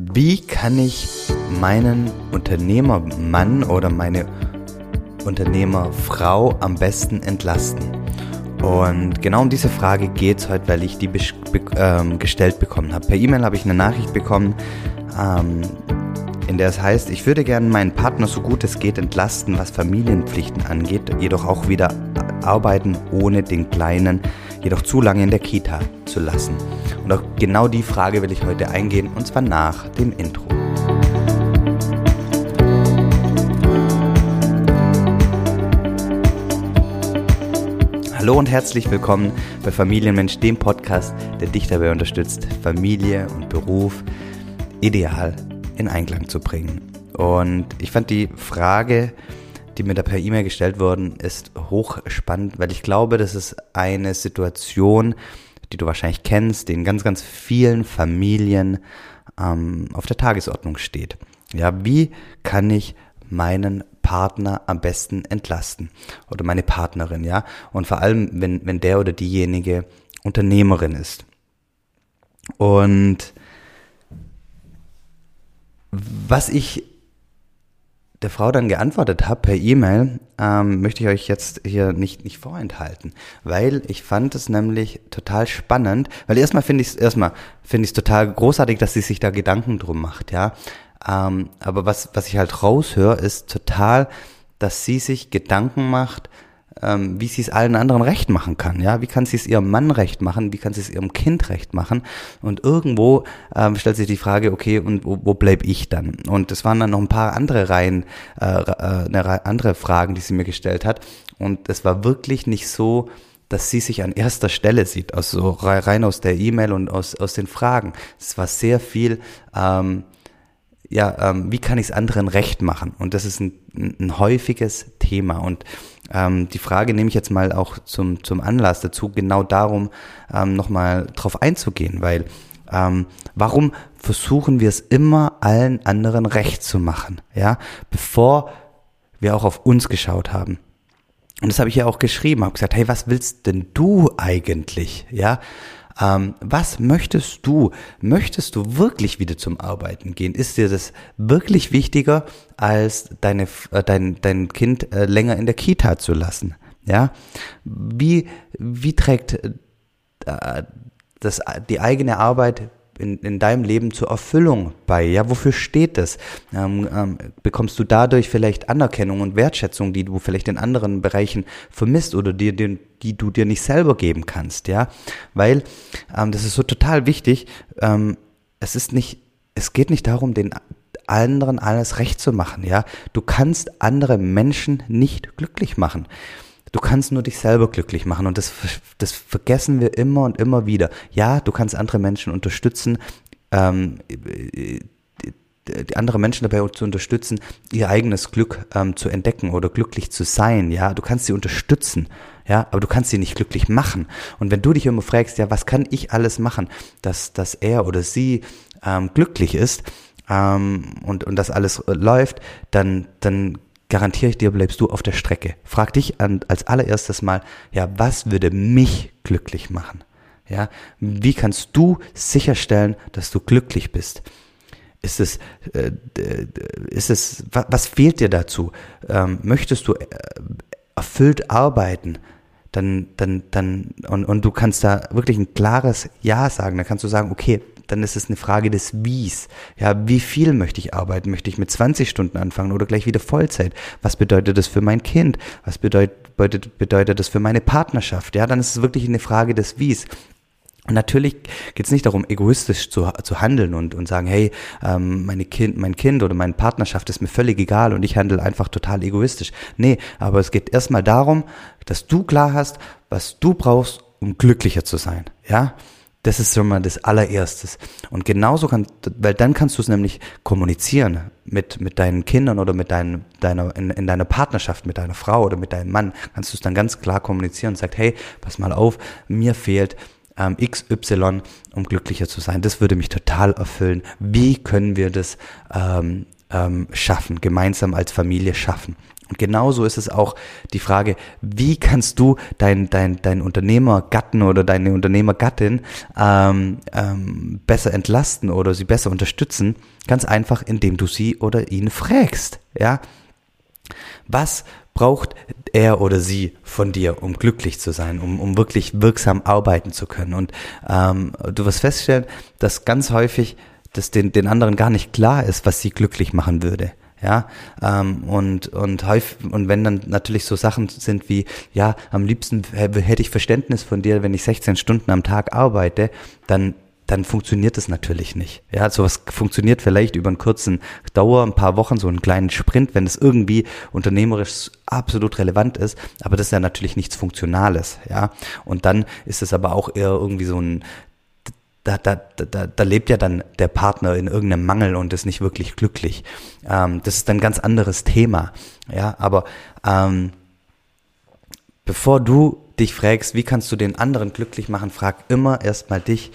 Wie kann ich meinen Unternehmermann oder meine Unternehmerfrau am besten entlasten? Und genau um diese Frage geht es heute, weil ich die ähm, gestellt bekommen habe. Per E-Mail habe ich eine Nachricht bekommen, ähm, in der es heißt, ich würde gerne meinen Partner so gut es geht entlasten, was Familienpflichten angeht, jedoch auch wieder arbeiten, ohne den Kleinen jedoch zu lange in der Kita zu lassen. Und auch genau die Frage will ich heute eingehen, und zwar nach dem Intro. Hallo und herzlich willkommen bei Familienmensch, dem Podcast, der dich dabei unterstützt, Familie und Beruf ideal in Einklang zu bringen. Und ich fand die Frage, die mir da per E-Mail gestellt worden ist, hochspannend, weil ich glaube, das ist eine Situation, die du wahrscheinlich kennst, die in ganz, ganz vielen Familien ähm, auf der Tagesordnung steht. Ja, wie kann ich meinen Partner am besten entlasten oder meine Partnerin, ja? Und vor allem, wenn, wenn der oder diejenige Unternehmerin ist. Und was ich der Frau dann geantwortet habe per E-Mail, ähm, möchte ich euch jetzt hier nicht, nicht vorenthalten, weil ich fand es nämlich total spannend, weil erstmal finde ich es erstmal finde ich es total großartig, dass sie sich da Gedanken drum macht, ja. Ähm, aber was, was ich halt raushöre, ist total, dass sie sich Gedanken macht, ähm, wie sie es allen anderen recht machen kann. Ja, wie kann sie es ihrem Mann recht machen? Wie kann sie es ihrem Kind recht machen? Und irgendwo ähm, stellt sich die Frage, okay, und wo, wo bleib ich dann? Und es waren dann noch ein paar andere Reihen, äh, äh, eine andere Fragen, die sie mir gestellt hat. Und es war wirklich nicht so, dass sie sich an erster Stelle sieht, also rein aus der E-Mail und aus, aus den Fragen. Es war sehr viel, ähm, ja, ähm, wie kann ich es anderen recht machen? Und das ist ein, ein häufiges Thema. Und ähm, die Frage nehme ich jetzt mal auch zum, zum Anlass dazu, genau darum ähm, nochmal drauf einzugehen, weil ähm, warum versuchen wir es immer allen anderen recht zu machen, ja, bevor wir auch auf uns geschaut haben. Und das habe ich ja auch geschrieben, habe gesagt, hey, was willst denn du eigentlich, ja? Ähm, was möchtest du? Möchtest du wirklich wieder zum Arbeiten gehen? Ist dir das wirklich wichtiger, als deine, äh, dein, dein Kind äh, länger in der Kita zu lassen? Ja? Wie, wie trägt äh, das, die eigene Arbeit in, in deinem Leben zur Erfüllung bei? Ja, wofür steht das? Ähm, ähm, bekommst du dadurch vielleicht Anerkennung und Wertschätzung, die du vielleicht in anderen Bereichen vermisst oder die, die, die du dir nicht selber geben kannst? Ja, weil ähm, das ist so total wichtig. Ähm, es ist nicht, es geht nicht darum, den anderen alles recht zu machen. Ja, du kannst andere Menschen nicht glücklich machen. Du kannst nur dich selber glücklich machen und das, das vergessen wir immer und immer wieder. Ja, du kannst andere Menschen unterstützen, ähm, andere Menschen dabei zu unterstützen, ihr eigenes Glück ähm, zu entdecken oder glücklich zu sein. Ja, du kannst sie unterstützen, ja, aber du kannst sie nicht glücklich machen. Und wenn du dich immer fragst, ja, was kann ich alles machen, dass, dass er oder sie ähm, glücklich ist ähm, und, und das alles äh, läuft, dann, dann garantiere ich dir, bleibst du auf der Strecke. Frag dich als allererstes mal, ja, was würde mich glücklich machen? Ja, wie kannst du sicherstellen, dass du glücklich bist? Ist es, äh, ist es, was, was fehlt dir dazu? Ähm, möchtest du äh, erfüllt arbeiten? Dann, dann, dann, und, und du kannst da wirklich ein klares Ja sagen. Dann kannst du sagen, okay, dann ist es eine Frage des Wies. Ja, wie viel möchte ich arbeiten? Möchte ich mit 20 Stunden anfangen oder gleich wieder Vollzeit? Was bedeutet das für mein Kind? Was bedeutet, bedeutet, bedeutet das für meine Partnerschaft? Ja, dann ist es wirklich eine Frage des Wies. Und natürlich geht es nicht darum, egoistisch zu, zu handeln und, und sagen, hey, ähm, meine kind, mein Kind oder meine Partnerschaft ist mir völlig egal und ich handle einfach total egoistisch. Nee, aber es geht erstmal darum, dass du klar hast, was du brauchst, um glücklicher zu sein. Ja, das ist schon mal das allererstes. Und genauso kann, weil dann kannst du es nämlich kommunizieren mit, mit deinen Kindern oder mit deinen, deiner, in, in deiner Partnerschaft mit deiner Frau oder mit deinem Mann, kannst du es dann ganz klar kommunizieren und sagst, hey, pass mal auf, mir fehlt ähm, XY, um glücklicher zu sein. Das würde mich total erfüllen. Wie können wir das ähm, ähm, schaffen, gemeinsam als Familie schaffen? Und genauso ist es auch die Frage, wie kannst du dein, dein, dein Unternehmergatten oder deine Unternehmergattin ähm, ähm, besser entlasten oder sie besser unterstützen? Ganz einfach, indem du sie oder ihn fragst. Ja, was braucht er oder sie von dir, um glücklich zu sein, um, um wirklich wirksam arbeiten zu können? Und ähm, du wirst feststellen, dass ganz häufig das den, den anderen gar nicht klar ist, was sie glücklich machen würde. Ja, ähm, und, und häufig, und wenn dann natürlich so Sachen sind wie, ja, am liebsten hätte ich Verständnis von dir, wenn ich 16 Stunden am Tag arbeite, dann dann funktioniert es natürlich nicht. Ja, sowas funktioniert vielleicht über einen kurzen Dauer, ein paar Wochen, so einen kleinen Sprint, wenn es irgendwie unternehmerisch absolut relevant ist, aber das ist ja natürlich nichts Funktionales, ja. Und dann ist es aber auch eher irgendwie so ein da, da, da, da lebt ja dann der Partner in irgendeinem Mangel und ist nicht wirklich glücklich. Ähm, das ist ein ganz anderes Thema. Ja, aber ähm, bevor du dich fragst, wie kannst du den anderen glücklich machen, frag immer erstmal dich,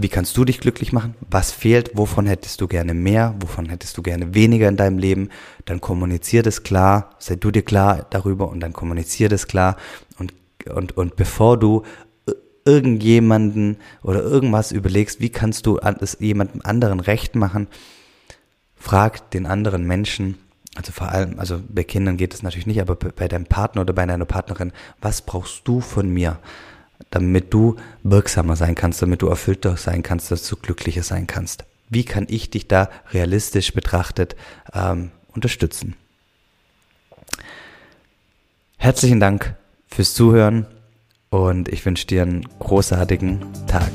wie kannst du dich glücklich machen? Was fehlt? Wovon hättest du gerne mehr? Wovon hättest du gerne weniger in deinem Leben? Dann kommunizier das klar, sei du dir klar darüber und dann kommunizier das klar. Und, und, und bevor du irgendjemanden oder irgendwas überlegst, wie kannst du es jemandem anderen recht machen, frag den anderen Menschen, also vor allem, also bei Kindern geht es natürlich nicht, aber bei deinem Partner oder bei deiner Partnerin, was brauchst du von mir, damit du wirksamer sein kannst, damit du erfüllter sein kannst, dass du glücklicher sein kannst? Wie kann ich dich da realistisch betrachtet ähm, unterstützen? Herzlichen Dank fürs Zuhören und ich wünsche dir einen großartigen Tag.